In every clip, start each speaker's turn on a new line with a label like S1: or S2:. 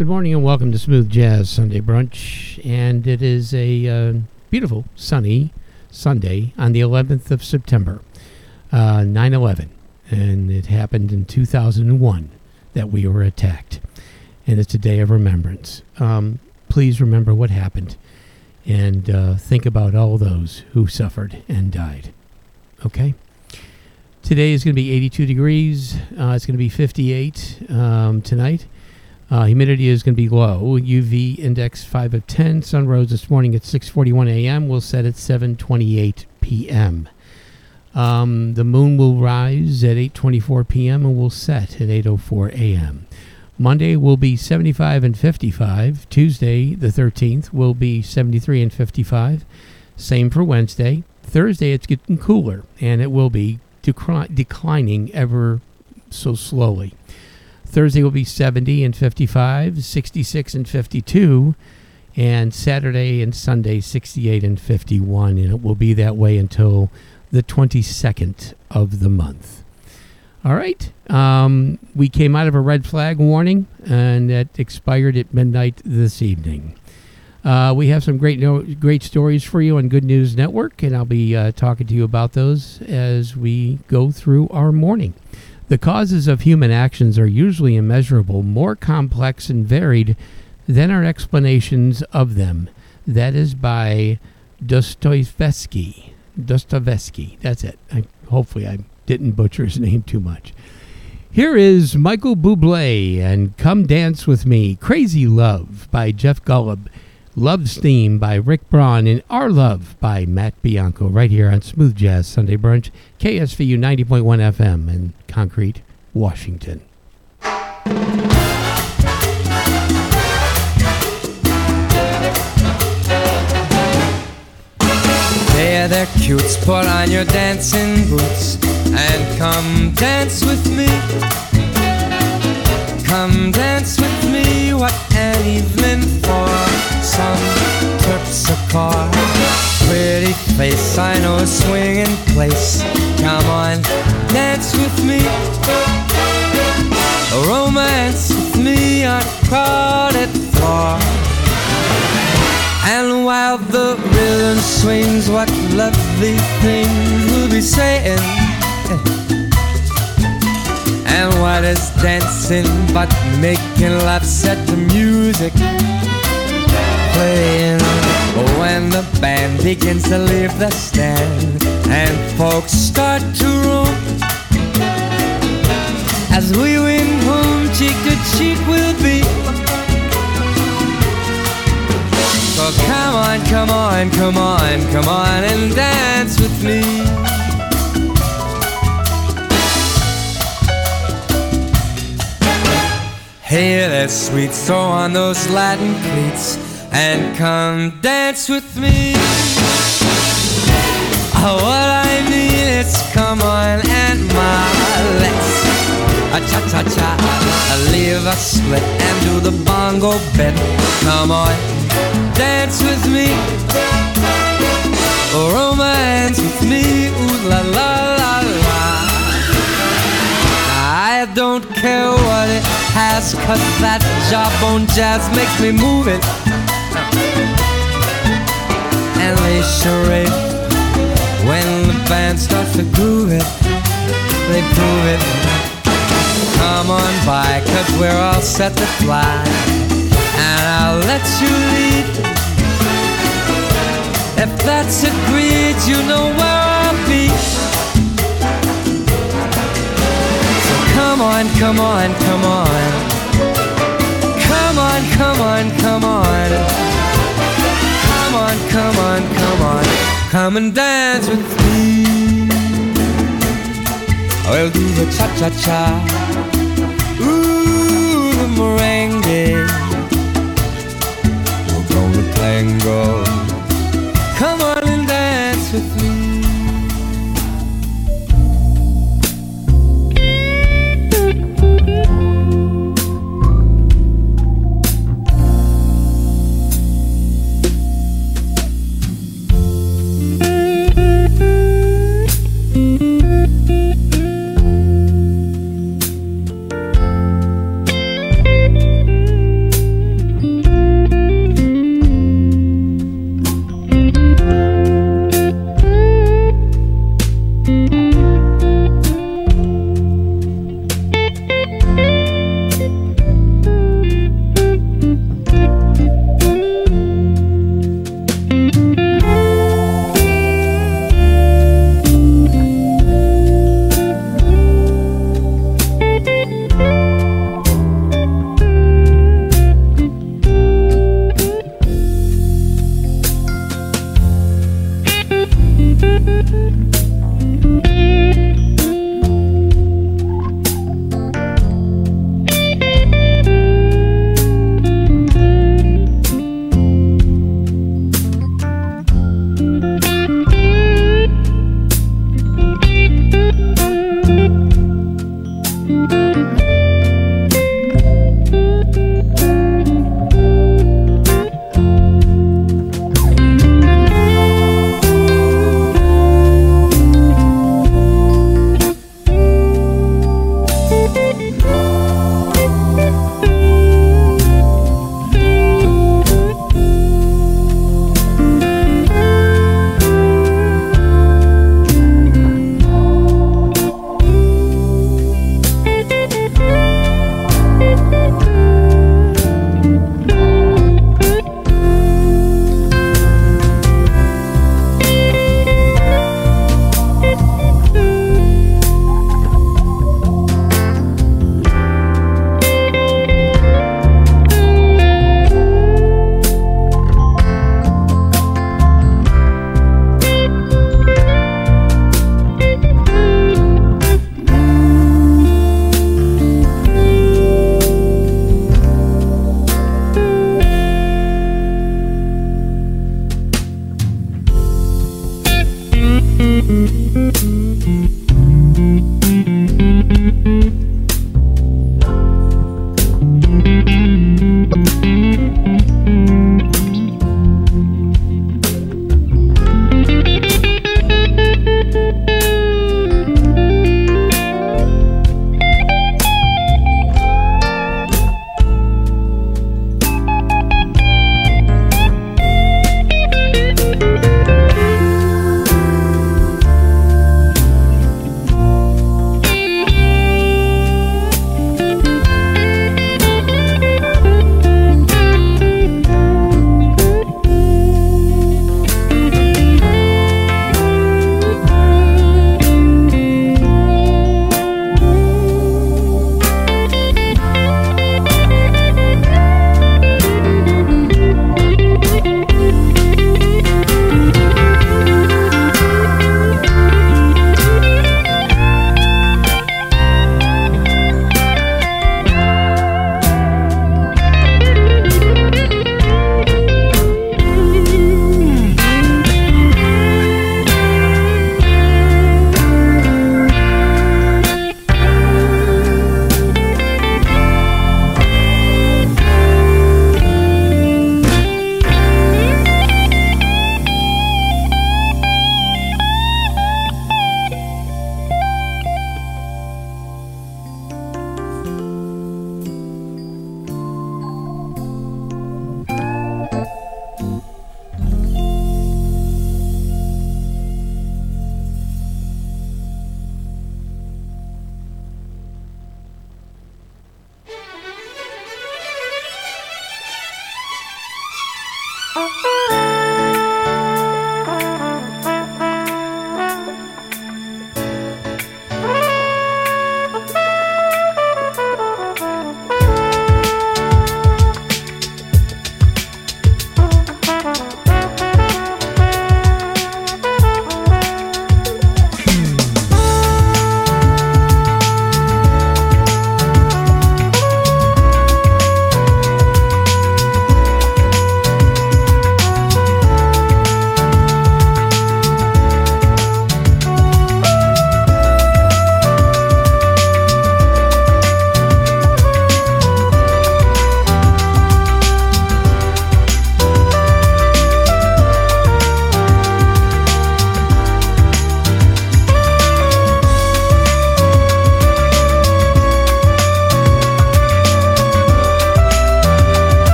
S1: Good morning and welcome to Smooth Jazz Sunday Brunch. And it is a uh, beautiful, sunny Sunday on the 11th of September, uh, 9 11. And it happened in 2001 that we were attacked. And it's a day of remembrance. Um, please remember what happened and uh, think about all those who suffered and died. Okay? Today is going to be 82 degrees. Uh, it's going to be 58 um, tonight. Uh, humidity is going to be low. UV index 5 of 10. Sun rose this morning at 6:41 a.m. Will set at 7:28 p.m. Um, the moon will rise at 8:24 p.m. and will set at 8:04 a.m. Monday will be 75 and 55. Tuesday, the 13th, will be 73 and 55. Same for Wednesday. Thursday, it's getting cooler, and it will be decri- declining ever so slowly. Thursday will be 70 and 55, 66 and 52, and Saturday and Sunday 68 and 51, and it will be that way until the 22nd of the month. All right. Um, we came out of a red flag warning, and that expired at midnight this evening. Uh, we have some great no- great stories for you on Good News Network, and I'll be uh, talking to you about those as we go through our morning. The causes of human actions are usually immeasurable, more complex and varied than our explanations of them. That is by Dostoevsky. Dostoevsky. That's it. I, hopefully, I didn't butcher his name too much. Here is Michael Bublé and Come Dance With Me, Crazy Love by Jeff Golub, Love's Theme by Rick Braun, and Our Love by Matt Bianco, right here on Smooth Jazz Sunday Brunch, KSVU 90.1 FM in Concrete, Washington.
S2: Hey there, cutes, put on your dancing boots and come dance with me. Come dance with me, what an evening for some terpsichore. Pretty face, I know a swinging place. Come on, dance with me. A Romance with me on a crowded floor. And while the rhythm swings, what lovely things we'll be saying. And what is dancing but making love set the music playing? When the band begins to leave the stand and folks start to roam, as we win home, cheek to cheek we'll be. So come on, come on, come on, come on and dance with me. Hey there, sweet, throw on those Latin cleats and come dance with me. Oh, what I mean is come on and my let's a cha cha cha, leave a split and do the bongo bit. Come on, dance with me, romance with me, ooh la la la la. I don't care what it has, cause that jawbone jazz makes me move it. And they charade when the band starts to groove it, they prove it. Come on by, cause we're all set to fly. And I'll let you lead. If that's agreed, you know where I'll be. So come on, come on, come on. Come on, come on, come on. Come on, come on, come on. Come and dance with me. We'll do the cha cha cha. Ooh, the merengue. We're gonna tango. Mm-hmm.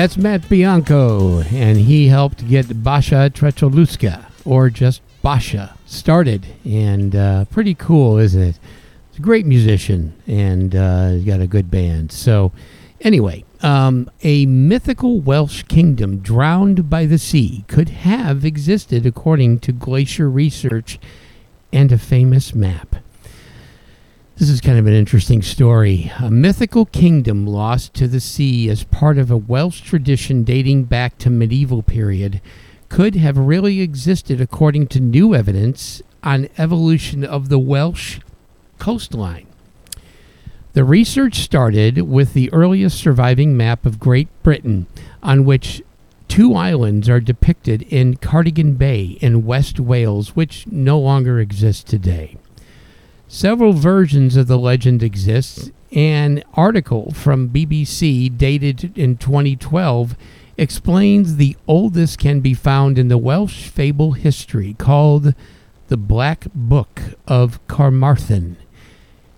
S1: That's Matt Bianco, and he helped get Basia Trzetrzelewska, or just Basia, started. And uh, pretty cool, isn't it? He's a great musician, and uh, he's got a good band. So, anyway, um, a mythical Welsh kingdom drowned by the sea could have existed according to glacier research and a famous map. This is kind of an interesting story. A mythical kingdom lost to the sea as part of a Welsh tradition dating back to medieval period could have really existed according to new evidence on evolution of the Welsh coastline. The research started with the earliest surviving map of Great Britain on which two islands are depicted in Cardigan Bay in West Wales which no longer exist today. Several versions of the legend exist. An article from BBC dated in 2012 explains the oldest can be found in the Welsh fable history called the Black Book of Carmarthen.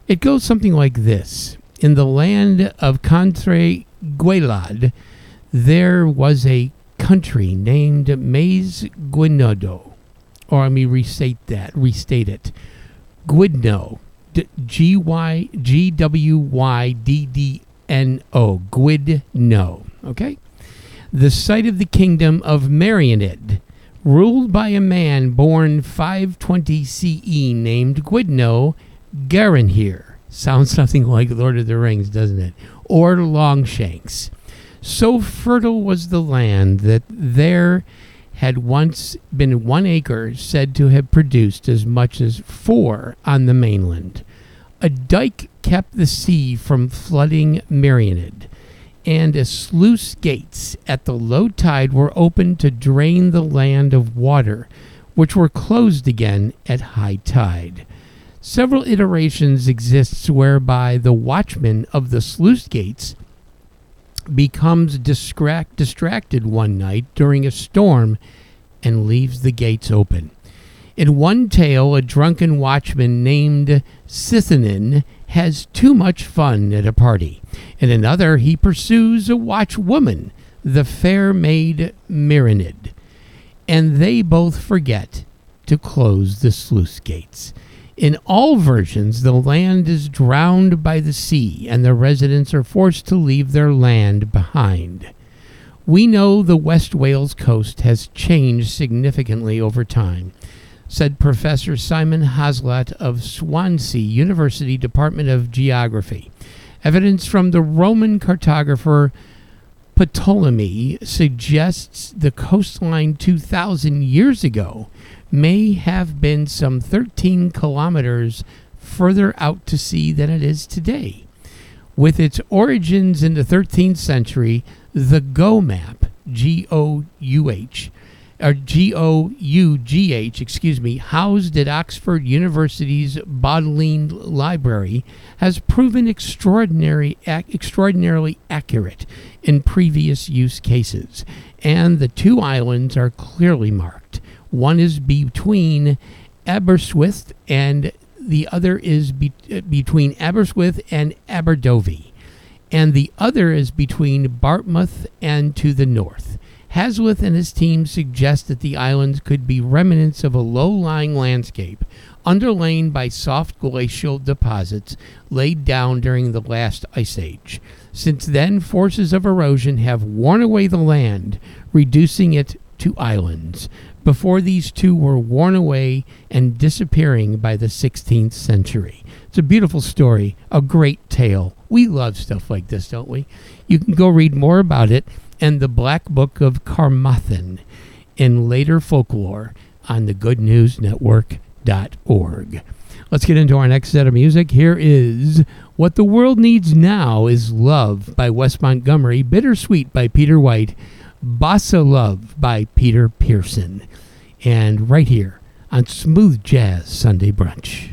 S1: It goes something like this In the land of Cantre Gwaelod, there was a country named Maes Gwynoddo. Or oh, let me restate that, restate it. Gwyddno, G Y G W Y D D N O, Gwyddno. Okay? The site of the kingdom of Meirionydd, ruled by a man born 520 CE named Gwyddno Garanhir. Sounds something like Lord of the Rings, doesn't it? Or Longshanks. So fertile was the land that there had once been one acre said to have produced as much as four on the mainland. A dike kept the sea from flooding Meirionydd, and a sluice gates at the low tide were opened to drain the land of water, which were closed again at high tide. Several iterations exist whereby the watchman of the sluice gates becomes distract, distracted one night during a storm and leaves the gates open. In one tale, a drunken watchman named Seithenyn has too much fun at a party. In another, he pursues a watchwoman, the fair maid Meirionydd, and they both forget to close the sluice gates. In all versions, the land is drowned by the sea, and the residents are forced to leave their land behind. We know the West Wales coast has changed significantly over time, said Professor Simon Haslett of Swansea University Department of Geography. Evidence from the Roman cartographer Ptolemy suggests the coastline 2,000 years ago may have been some 13 kilometers further out to sea than it is today. With its origins in the 13th century, the Gough map, G O U H, or G O U G H, excuse me, housed at Oxford University's Bodleian Library, has proven extraordinary, ac- extraordinarily accurate in previous use cases, and the two islands are clearly marked. One is between Aberystwyth and the other is be- uh, between Aberystwyth and Aberdovey and the other is between Barmouth and to the north. Hasworth and his team suggest that the islands could be remnants of a low lying landscape underlain by soft glacial deposits laid down during the last ice age. Since then, forces of erosion have worn away the land, reducing it to islands. Before these two were worn away and disappearing by the 16th century. It's a beautiful story, a great tale. We love stuff like this, don't we? You can go read more about it and the Black Book of Carmarthen in later folklore on the goodnewsnetwork.org. Let's get into our next set of music. Here is What the World Needs Now is Love by Wes Montgomery, Bittersweet by Peter White, Bossa Love by Peter Pearson. And right here on Smooth Jazz Sunday Brunch.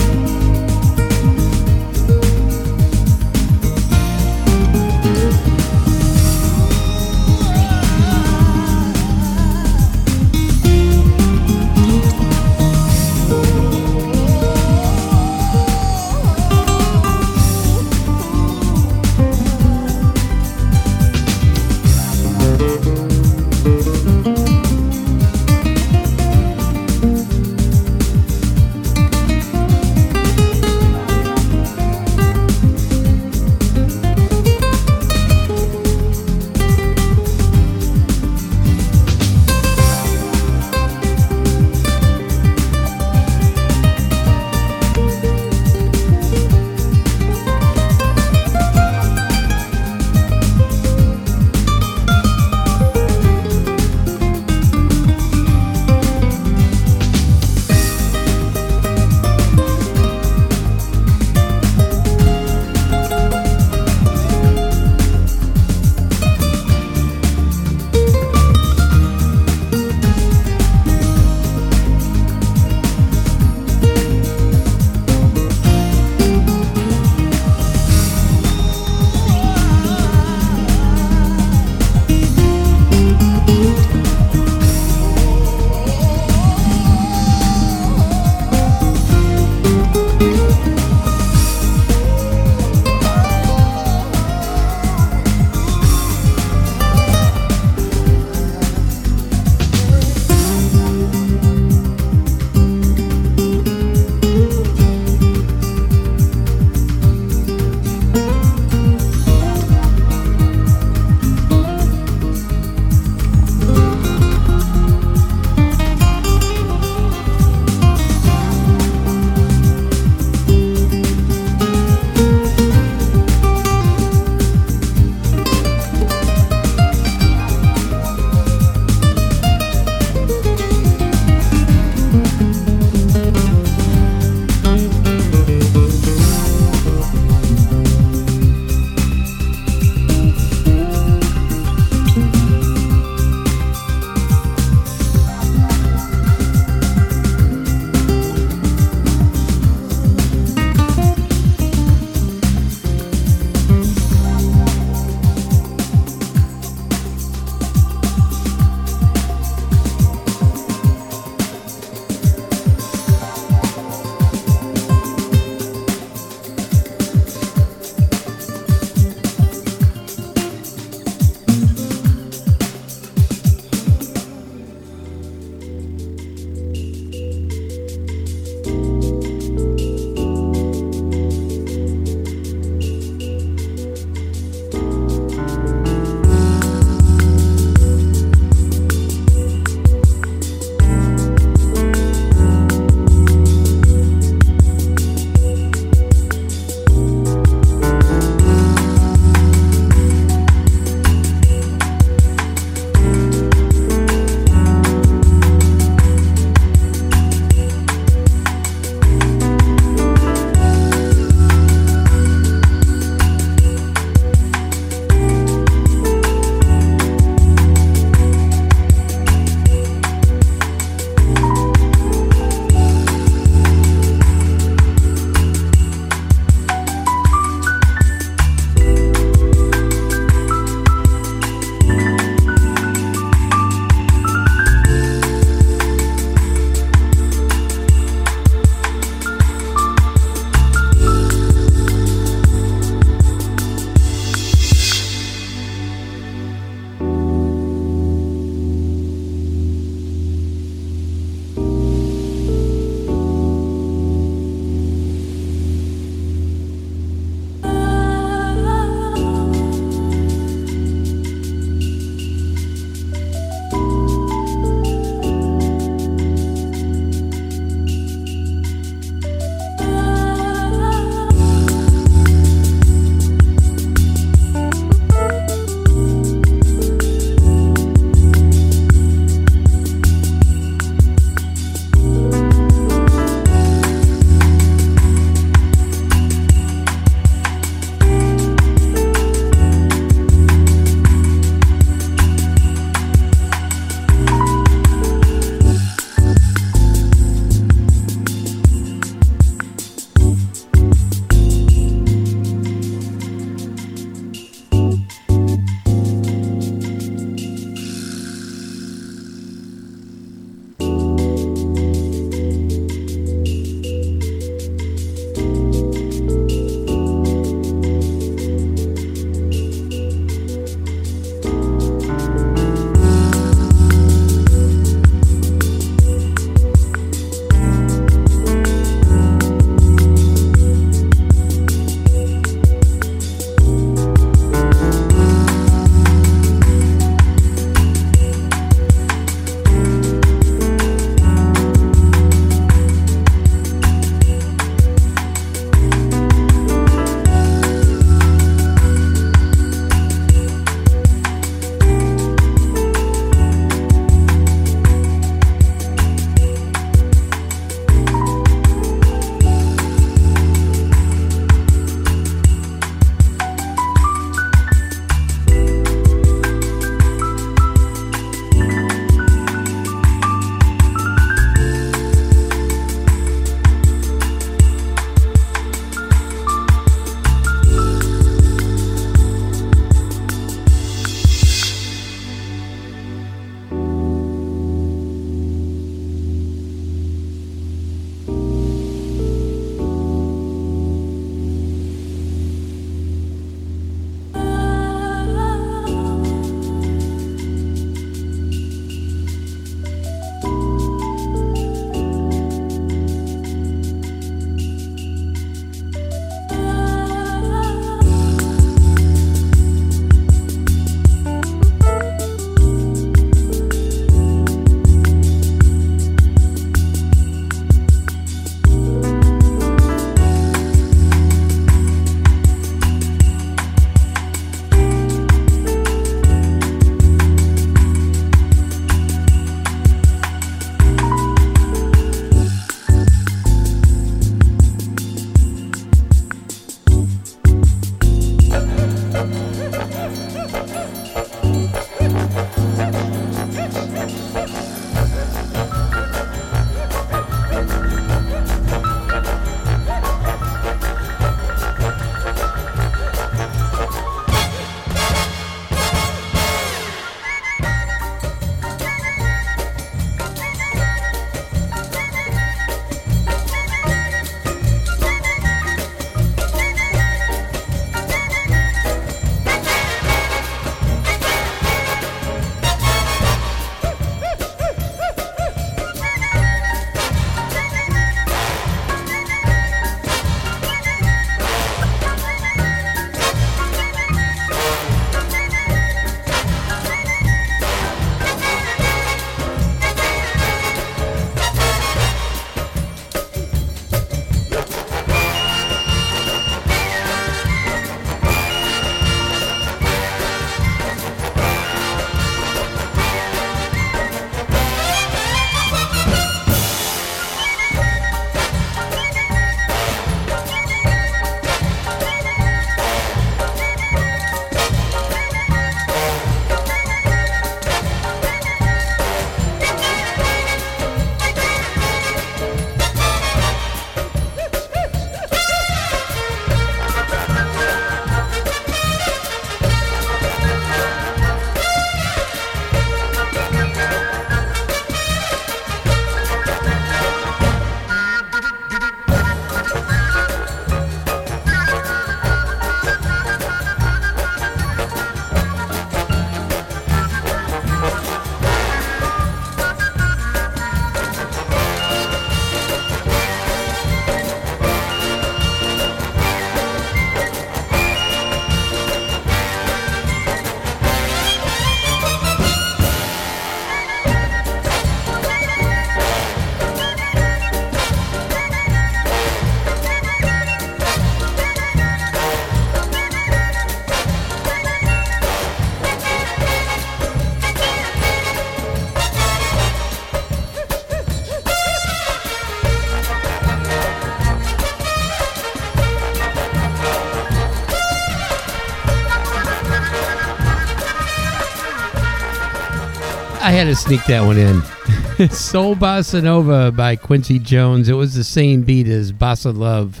S1: Had to sneak that one in. Soul Bossa Nova by Quincy Jones. It was the same beat as Bossa Love.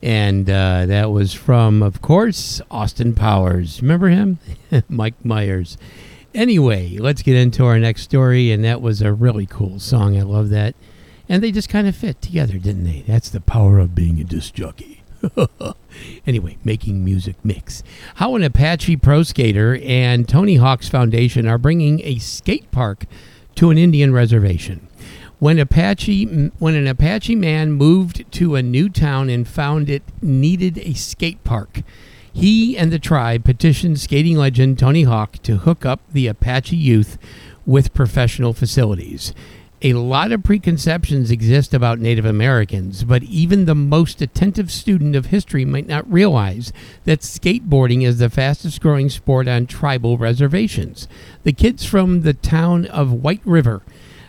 S1: And uh, that was from, of course, Austin Powers. Remember him? Mike Myers. Anyway, let's get into our next story. And that was a really cool song. I love that. And they just kind of fit together, didn't they? That's the power of being a disc jockey. anyway, making music mix. How an Apache pro skater and Tony Hawk's Foundation are bringing a skate park to an Indian reservation. When Apache when an Apache man moved to a new town and found it needed a skate park, he and the tribe petitioned skating legend Tony Hawk to hook up the Apache youth with professional facilities a lot of preconceptions exist about Native Americans, but even the most attentive student of history might not realize that skateboarding is the fastest growing sport on tribal reservations. The kids from the town of White River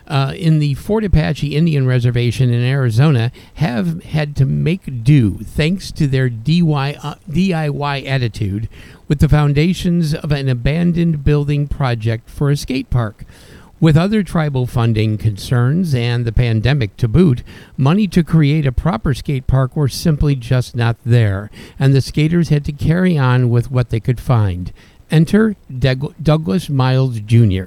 S1: uh, in the Fort Apache Indian Reservation in Arizona have had to make do thanks to their DIY, uh, DIY attitude with the foundations of an abandoned building project for a skate park. With other tribal funding concerns and the pandemic to boot, money to create a proper skate park were simply just not there, and the skaters had to carry on with what they could find. Enter Douglas Miles Jr.,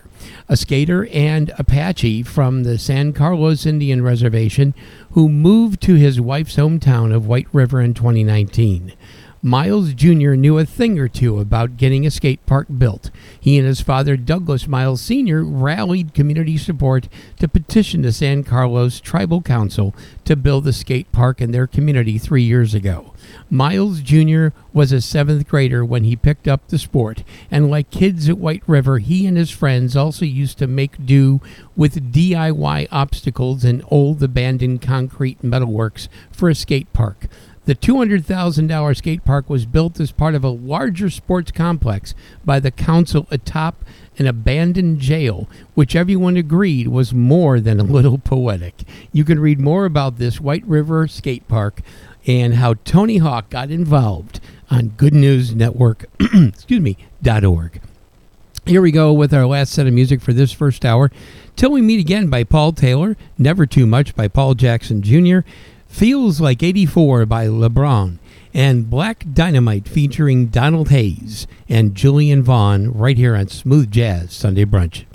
S1: a skater and Apache from the San Carlos Indian Reservation who moved to his wife's hometown of White River in 2019. Miles Jr. knew a thing or two about getting a skate park built. He and his father, Douglas Miles Sr., rallied community support to petition the San Carlos Tribal Council to build a skate park in their community three years ago. Miles Jr. was a seventh grader when he picked up the sport, and like kids at White River, he and his friends also used to make do with DIY obstacles and old abandoned concrete metalworks for a skate park. The $200,000 skate park was built as part of a larger sports complex by the council atop an abandoned jail, which everyone agreed was more than a little poetic. You can read more about this White River skate park and how Tony Hawk got involved on Good News Network, excuse me, .org. Here we go with our last set of music for this first hour. Till we meet again by Paul Taylor, Never Too Much by Paul Jackson Jr., Feels Like 84 by LeBron, and Black Dynamite featuring Donald Hayes and Julian Vaughn right here on Smooth Jazz Sunday Brunch.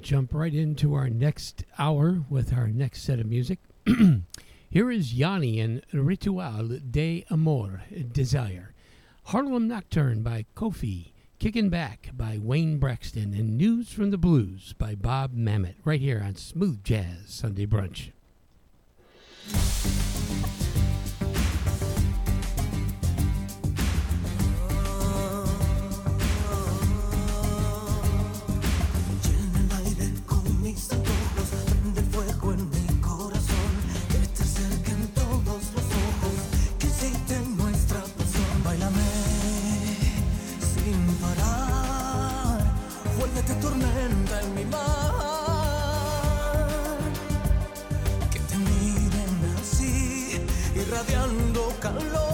S3: Jump right into our next hour with our next set of music. Here is Yanni and Ritual de Amor, Desire. Harlem Nocturne by Kofi. Kicking Back by Wayne Braxton. And News from the Blues by Bob Mamet. Right here on Smooth Jazz Sunday Brunch. Come on.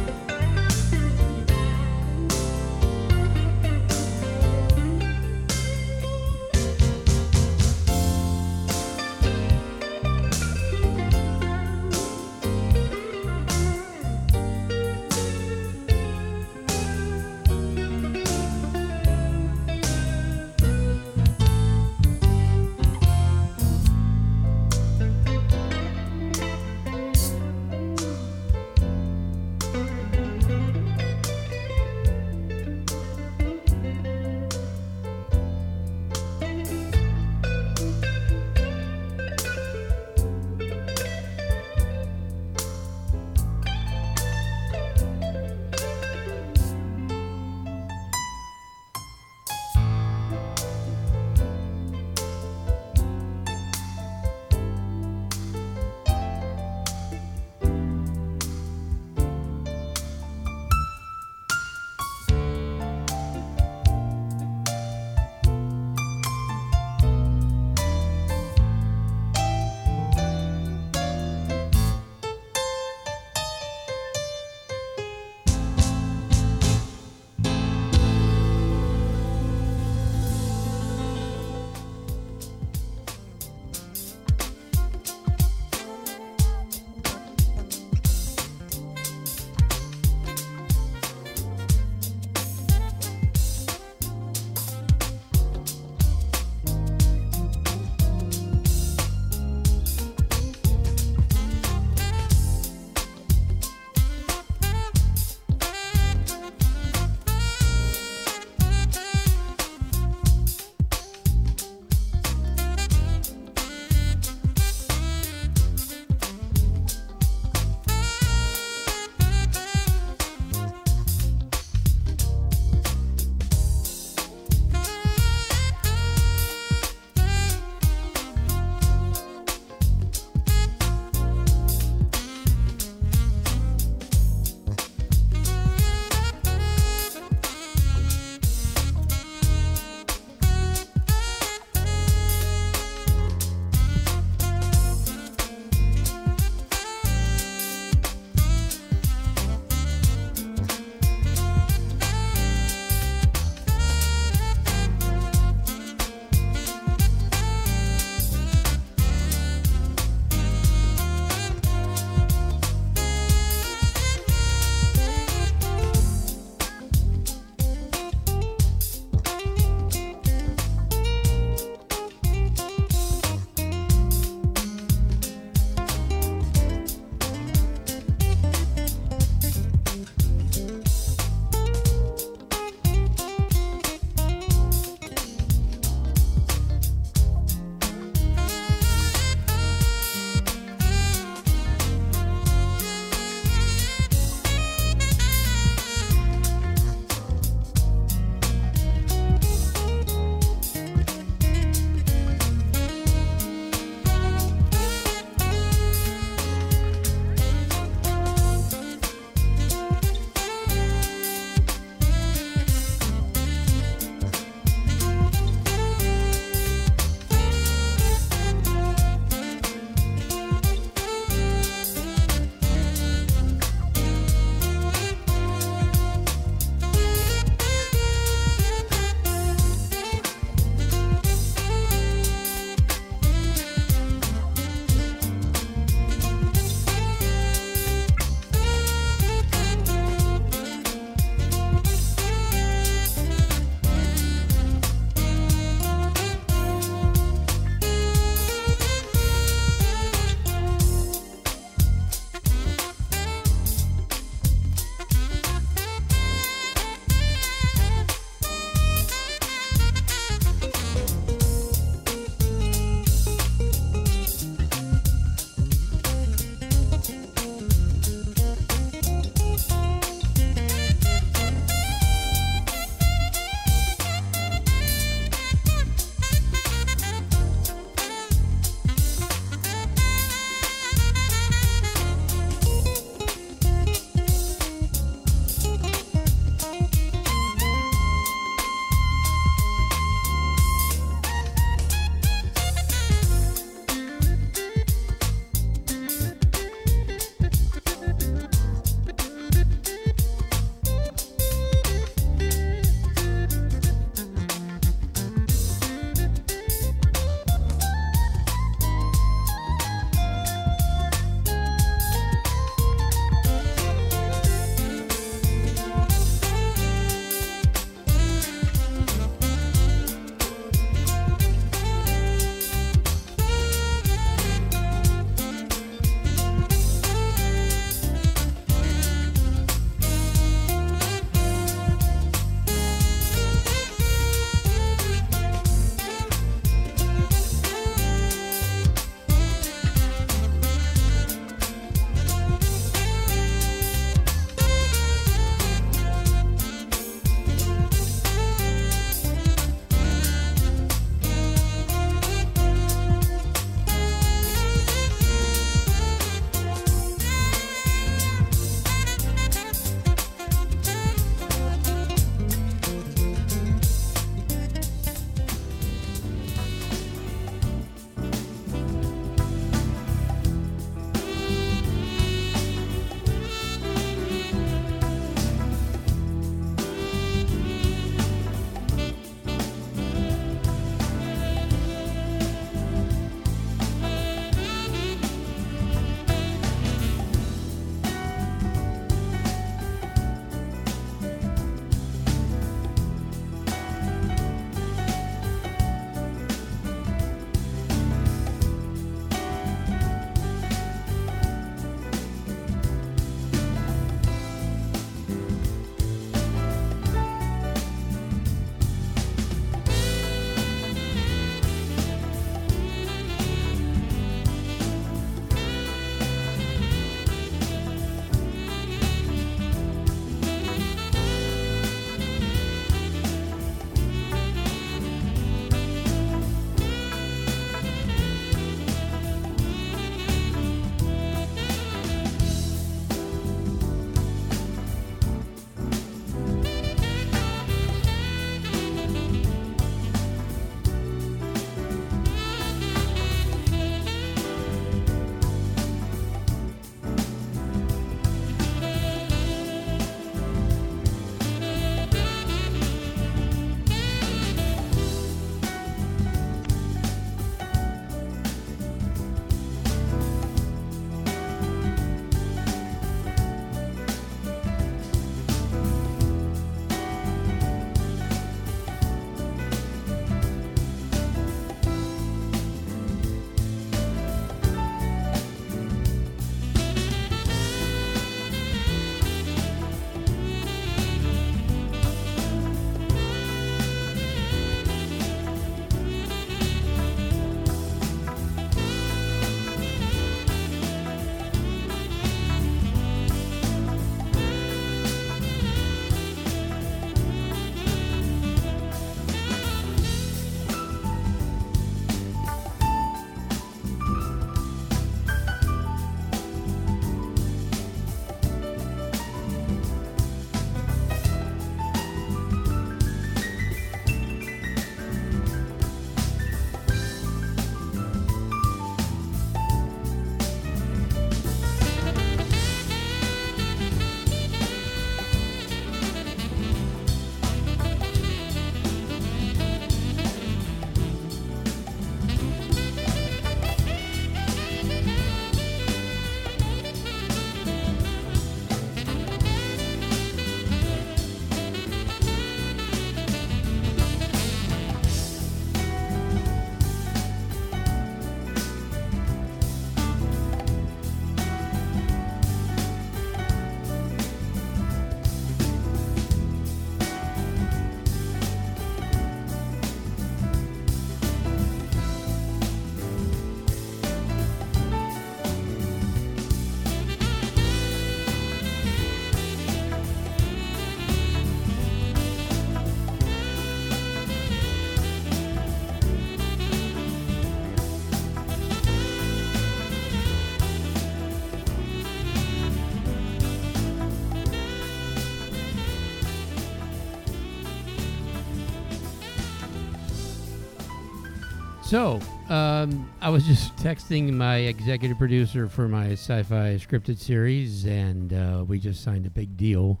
S1: So, um, I was just texting my executive producer for my sci fi scripted series, and uh, we just signed a big deal.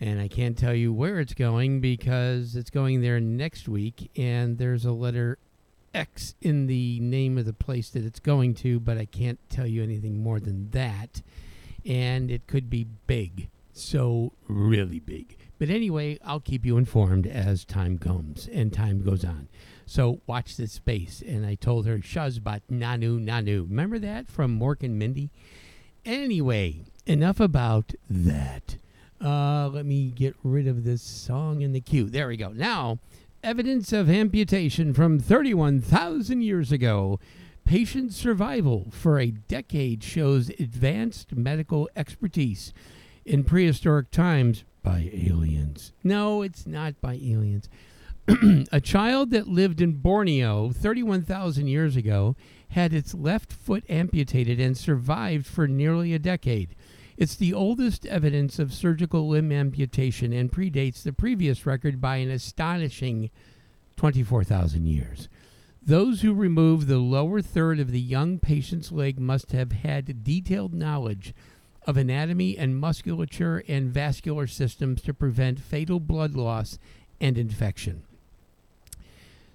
S1: And I can't tell you where it's going because it's going there next week, and there's a letter X in the name of the place that it's going to, but I can't tell you anything more than that. And it could be big. So, really big. But anyway, I'll keep you informed as time comes and time goes on. So watch this space. And I told her, Shazbot Nanu Nanu. Remember that from Mork and Mindy? Anyway, enough about that. Uh, let me get rid of this song in the queue. There we go. Now, evidence of amputation from 31,000 years ago. Patient survival for a decade shows advanced medical expertise in prehistoric times by aliens. No, it's not by aliens. a child that lived in Borneo 31,000 years ago had its left foot amputated and survived for nearly a decade. It's the oldest evidence of surgical limb amputation and predates the previous record by an astonishing 24,000 years. Those who removed the lower third of the young patient's leg must have had detailed knowledge of anatomy and musculature and vascular systems to prevent fatal blood loss and infection.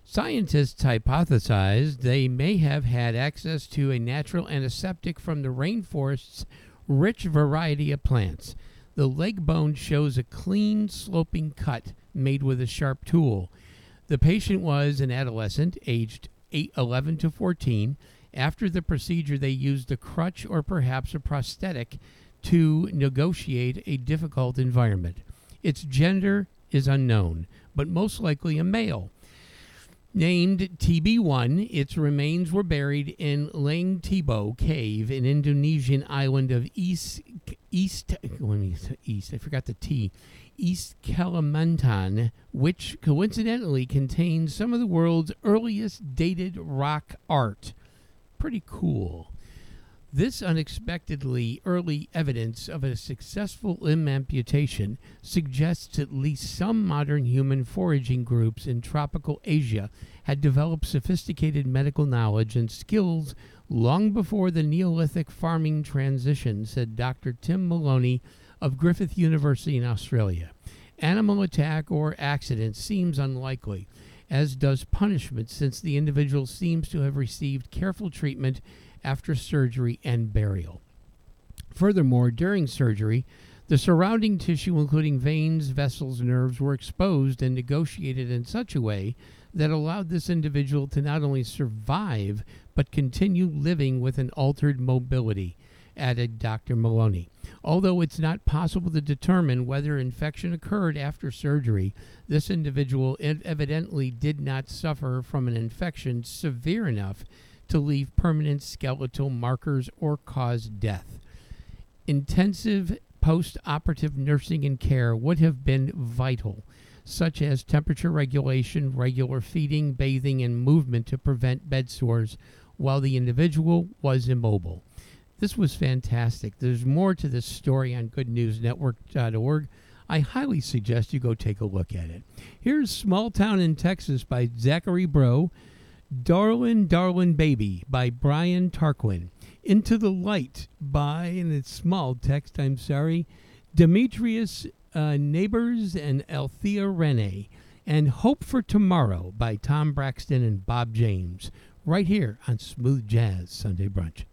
S1: Scientists hypothesized they may have had access to a natural antiseptic from the rainforest's rich variety of plants. The leg bone shows a clean, sloping cut made with a sharp tool. The patient was an adolescent, aged 8, 11 to 14. After the procedure, they used a crutch or perhaps a prosthetic to negotiate a difficult environment. Its gender is unknown, but most likely a male. Named TB1, its remains were buried in Liang Tebo Cave, an Indonesian island of East East. Let me East. I forgot the T. East Kalimantan, which coincidentally contains some of the world's earliest dated rock art. Pretty cool. This unexpectedly early evidence of a successful limb amputation suggests at least some modern human foraging groups in tropical Asia had developed sophisticated medical knowledge and skills long before the Neolithic farming transition, said Dr. Tim Maloney of Griffith University in Australia. Animal attack or accident seems unlikely, as does punishment, since the individual seems to have received careful treatment after surgery and burial. Furthermore, during surgery, the surrounding tissue, including veins, vessels, nerves, were exposed and negotiated in such a way that allowed this individual to not only survive, but continue living with an altered mobility, added Dr. Maloney. Although it's not possible to determine whether infection occurred after surgery, this individual evidently did not suffer from an infection severe enough to leave permanent skeletal markers or cause death. Intensive post operative nursing and care would have been vital, such as temperature regulation, regular feeding, bathing, and movement to prevent bed sores while the individual was immobile. This was fantastic. There's more to this story on goodnewsnetwork.org. I highly suggest you go take a look at it. Here's Small Town in Texas by Zachary Breaux. Darlin' Darlin' Baby by Brian Tarquin. Into the Light by, and it's small text, I'm sorry, Demetrius uh, Nabors and Althea Rene. And Hope for Tomorrow by Tom Braxton and Bob James. Right here on Smooth Jazz Sunday Brunch.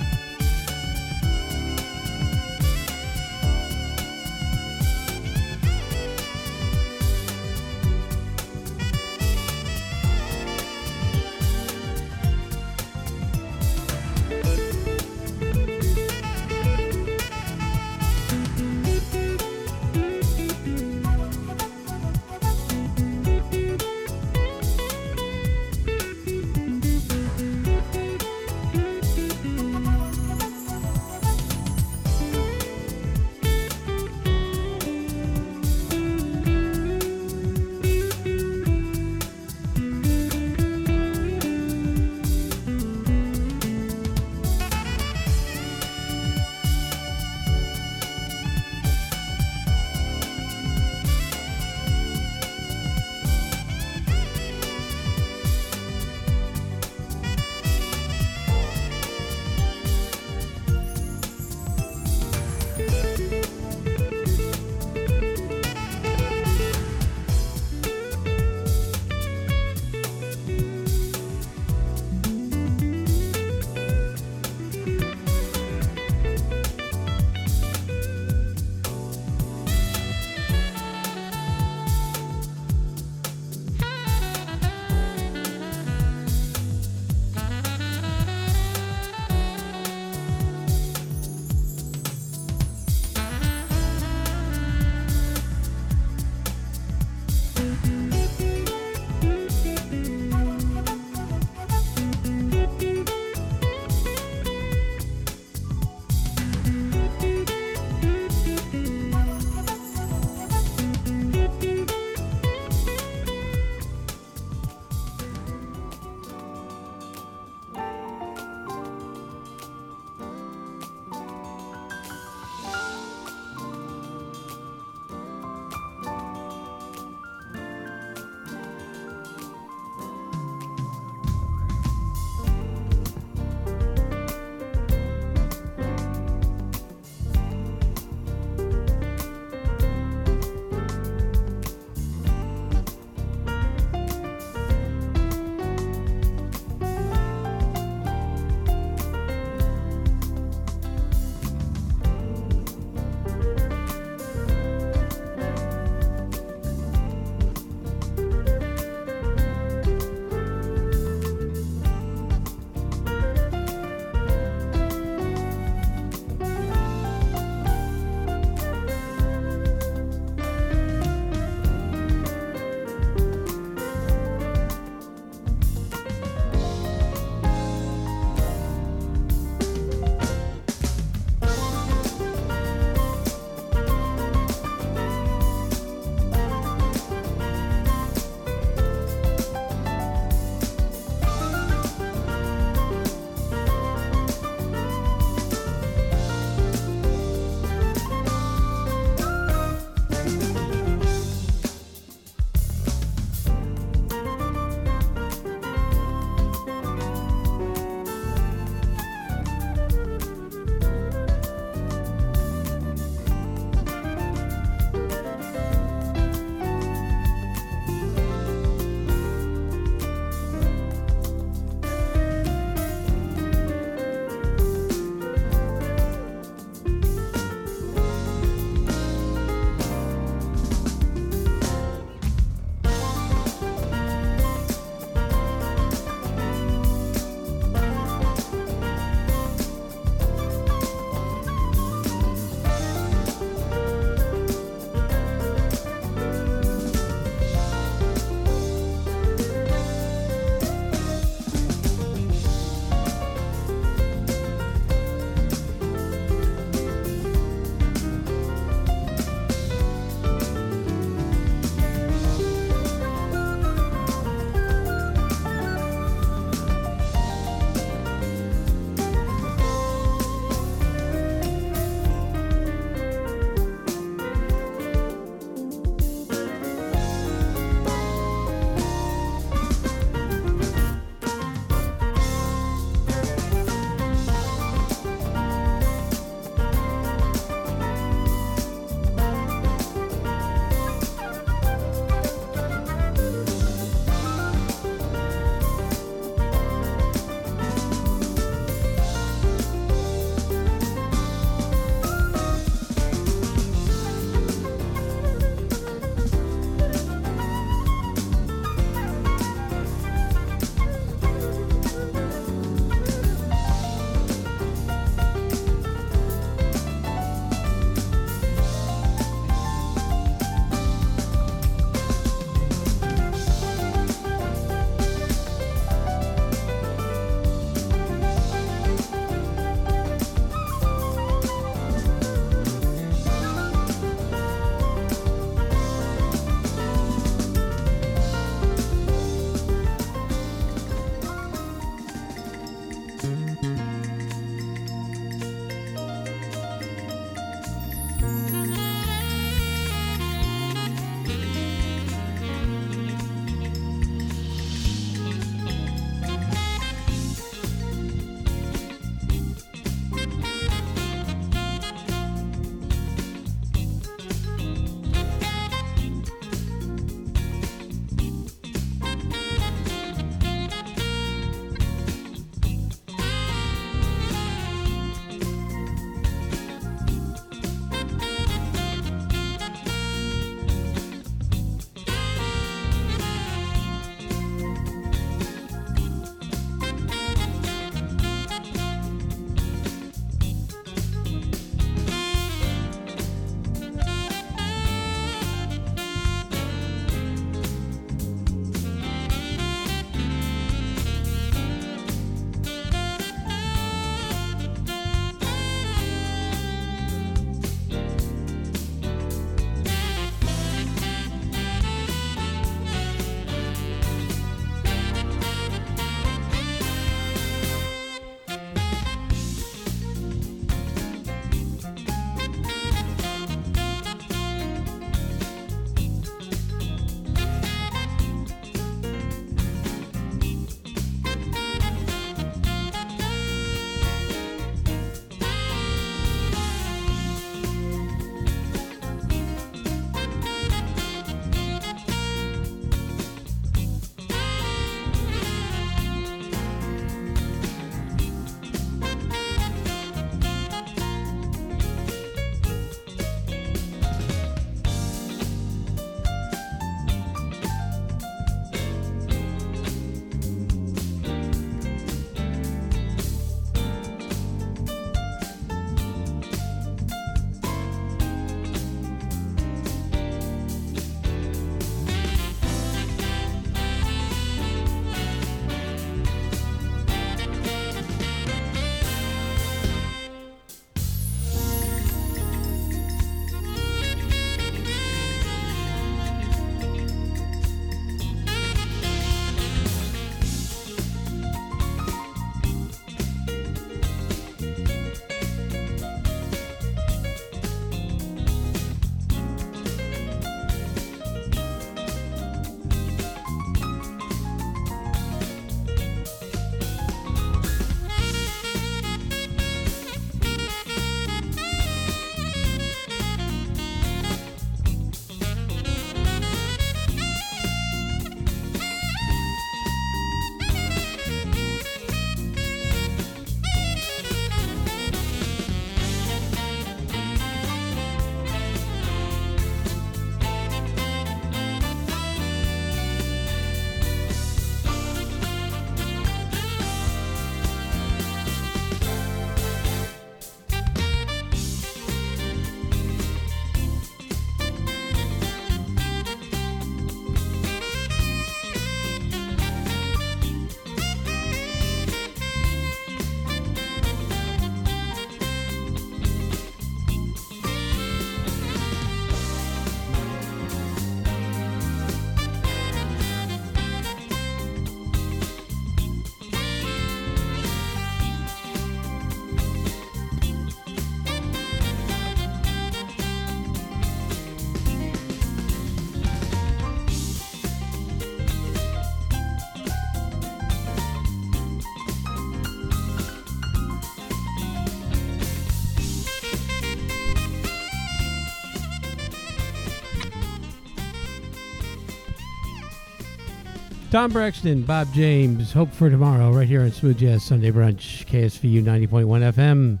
S1: Tom Braxton, Bob James, Hope for Tomorrow, right here on Smooth Jazz Sunday Brunch, KSVU 90.1 FM,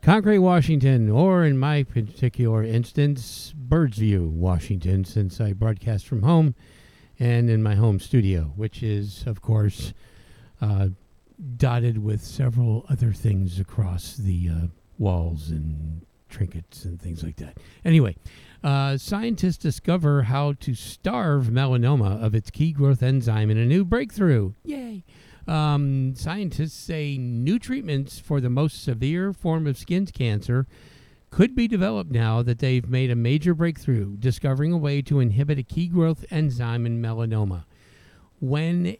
S1: Concrete, Washington, or in my particular instance, Birdsview, Washington, since I broadcast from home and in my home studio, which is, of course, uh, dotted with several other things across the uh, walls and trinkets and things like that. Anyway, uh, scientists discover how to starve melanoma of its key growth enzyme in a new breakthrough. Yay! Um, scientists say new treatments for the most severe form of skin cancer could be developed now that they've made a major breakthrough, discovering a way to inhibit a key growth enzyme in melanoma. When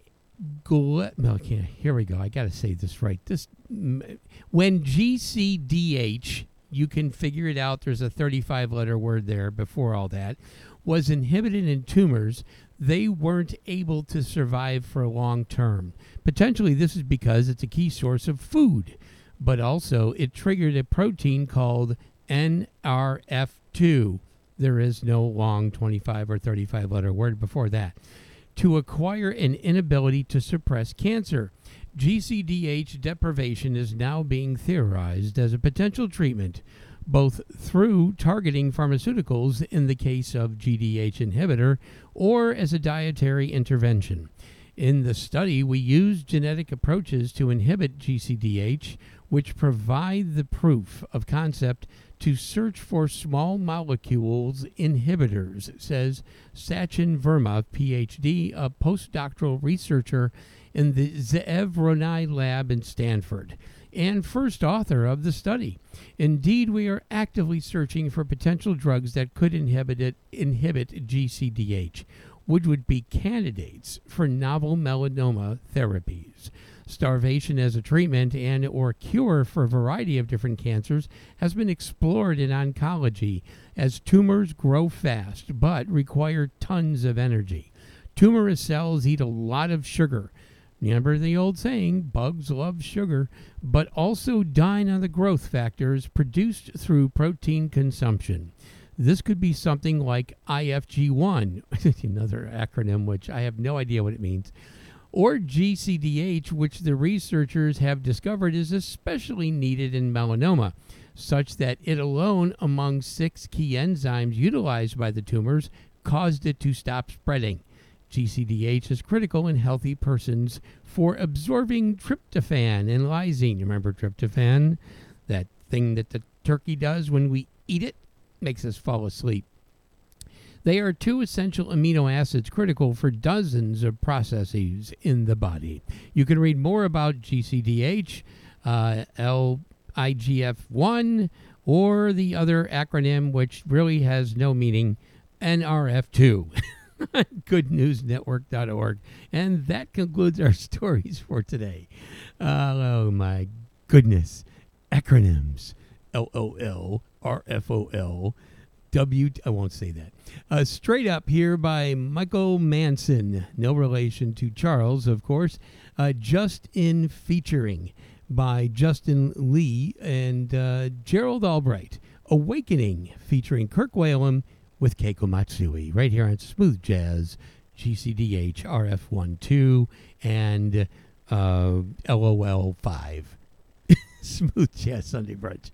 S1: gl- here we go. I got to say this right. This when GCDH you can figure it out. There's a 35 letter word there before all that. Was inhibited in tumors, they weren't able to survive for a long term. Potentially, this is because it's a key source of food, but also it triggered a protein called NRF2. There is no long 25 or 35 letter word before that. To acquire an inability to suppress cancer. GCDH deprivation is now being theorized as a potential treatment, both through targeting pharmaceuticals in the case of GDH inhibitor or as a dietary intervention. In the study, we used genetic approaches to inhibit GCDH, which provide the proof of concept to search for small molecules inhibitors, says Sachin Verma, PhD, a postdoctoral researcher in the Zeev Ronai lab in Stanford and first author of the study. Indeed, we are actively searching for potential drugs that could inhibit, it, inhibit GCDH, which would be candidates for novel melanoma therapies. Starvation as a treatment and or cure for a variety of different cancers has been explored in oncology as tumors grow fast but require tons of energy. Tumorous cells eat a lot of sugar, Remember the old saying, bugs love sugar, but also dine on the growth factors produced through protein consumption. This could be something like IFG1, another acronym which I have no idea what it means, or GCDH, which the researchers have discovered is especially needed in melanoma, such that it alone, among six key enzymes utilized by the tumors, caused it to stop spreading. GCDH is critical in healthy persons for absorbing tryptophan and lysine. Remember tryptophan? That thing that the turkey does when we eat it makes us fall asleep. They are two essential amino acids critical for dozens of processes in the body. You can read more about GCDH, uh, LIGF1, or the other acronym, which really has no meaning, NRF2. goodnewsnetwork.org. And that concludes our stories for today. Uh, oh, my goodness. Acronyms LOL, RFOL, W. I won't say that. Uh, straight up here by Michael Manson. No relation to Charles, of course. Uh, just in featuring by Justin Lee and uh, Gerald Albright. Awakening featuring Kirk Whalum with Keiko Matsui right here on Smooth Jazz, GCDH RF12, and uh, LOL 5. Smooth Jazz Sunday Brunch.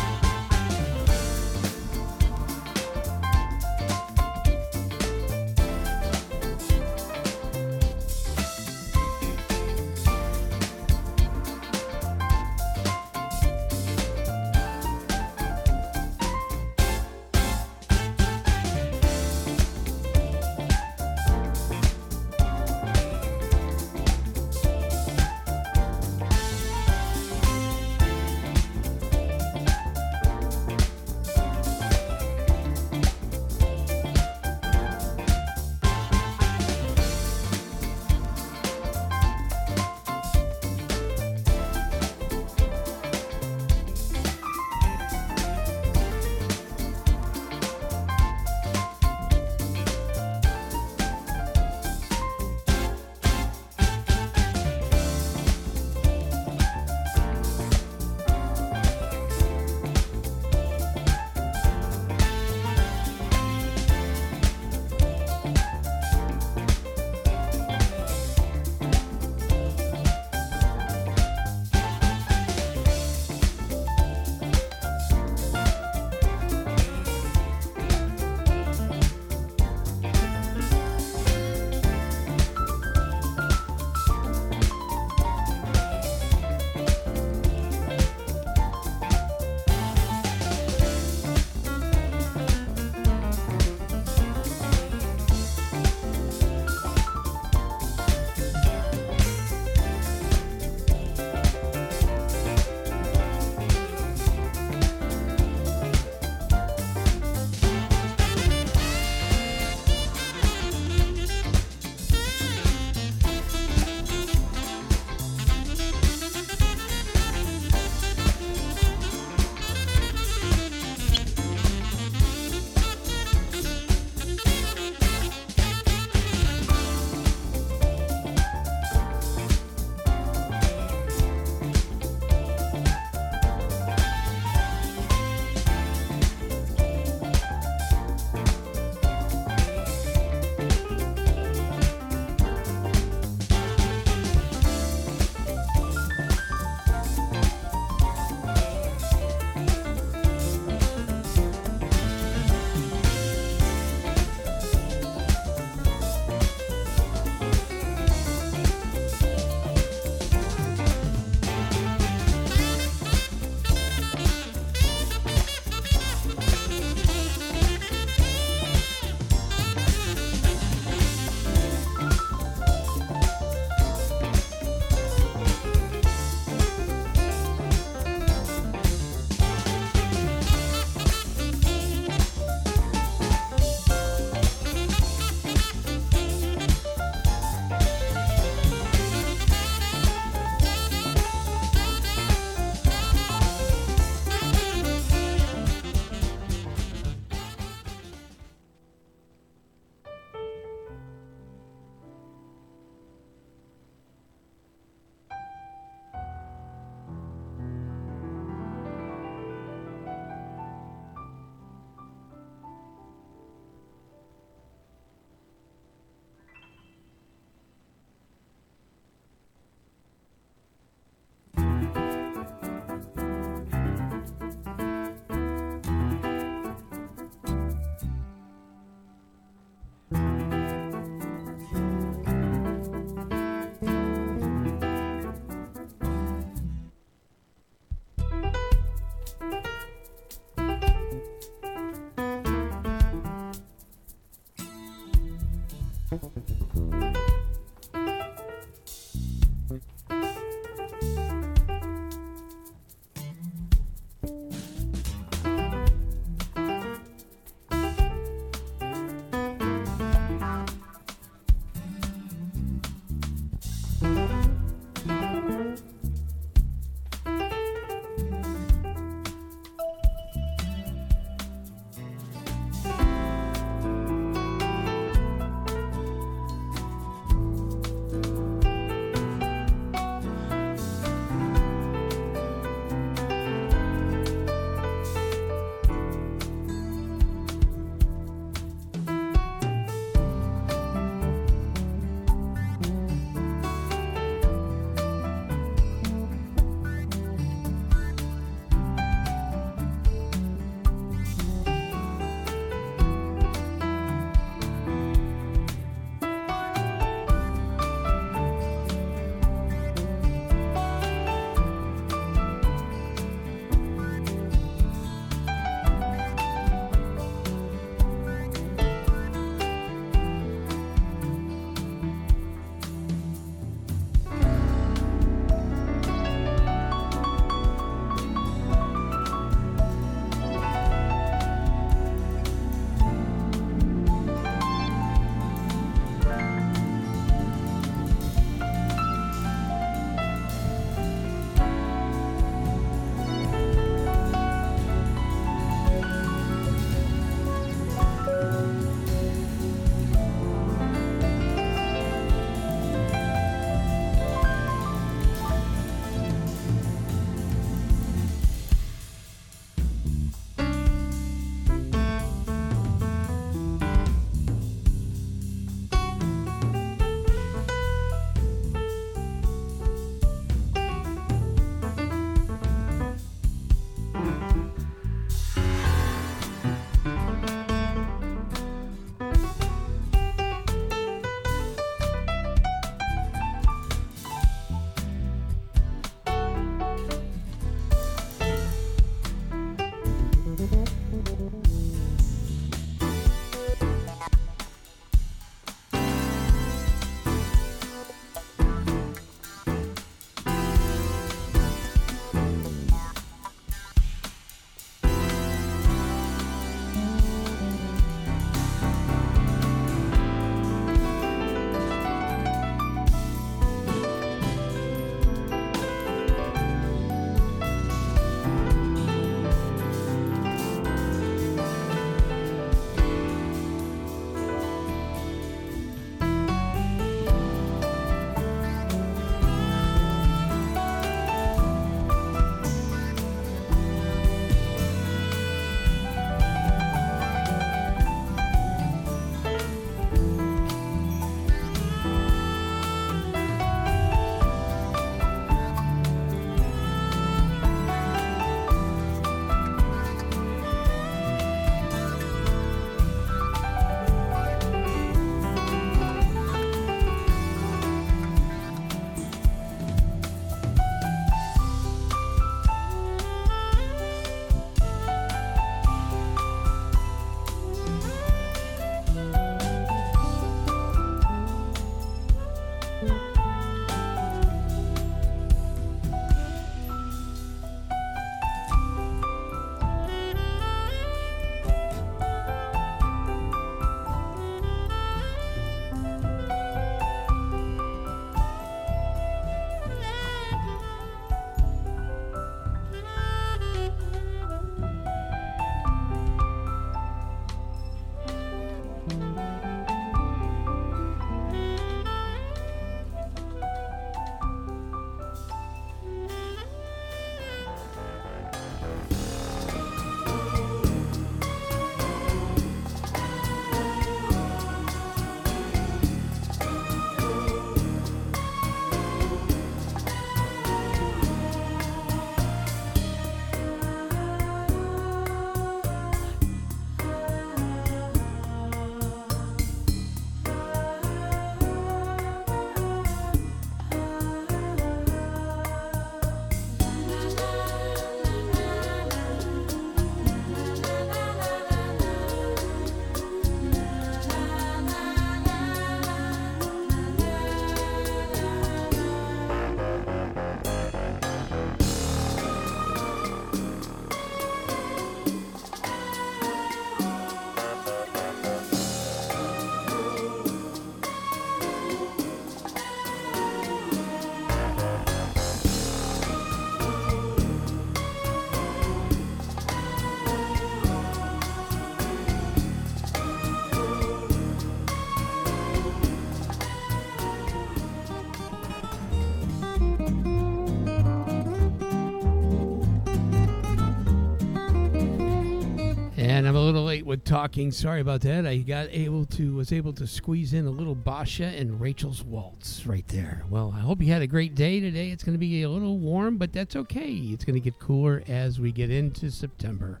S1: With talking. Sorry about that. I got able to was able to squeeze in a little Basia and Rachel's Wall right there. Well, I hope you had a great day today. It's going to be a little warm, but that's okay. It's going to get cooler as we get into September.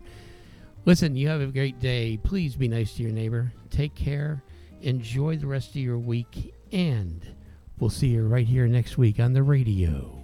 S1: Listen, you have a great day. Please be nice to your neighbor. Take care. Enjoy the rest of your week, and we'll see you right here next week on the radio.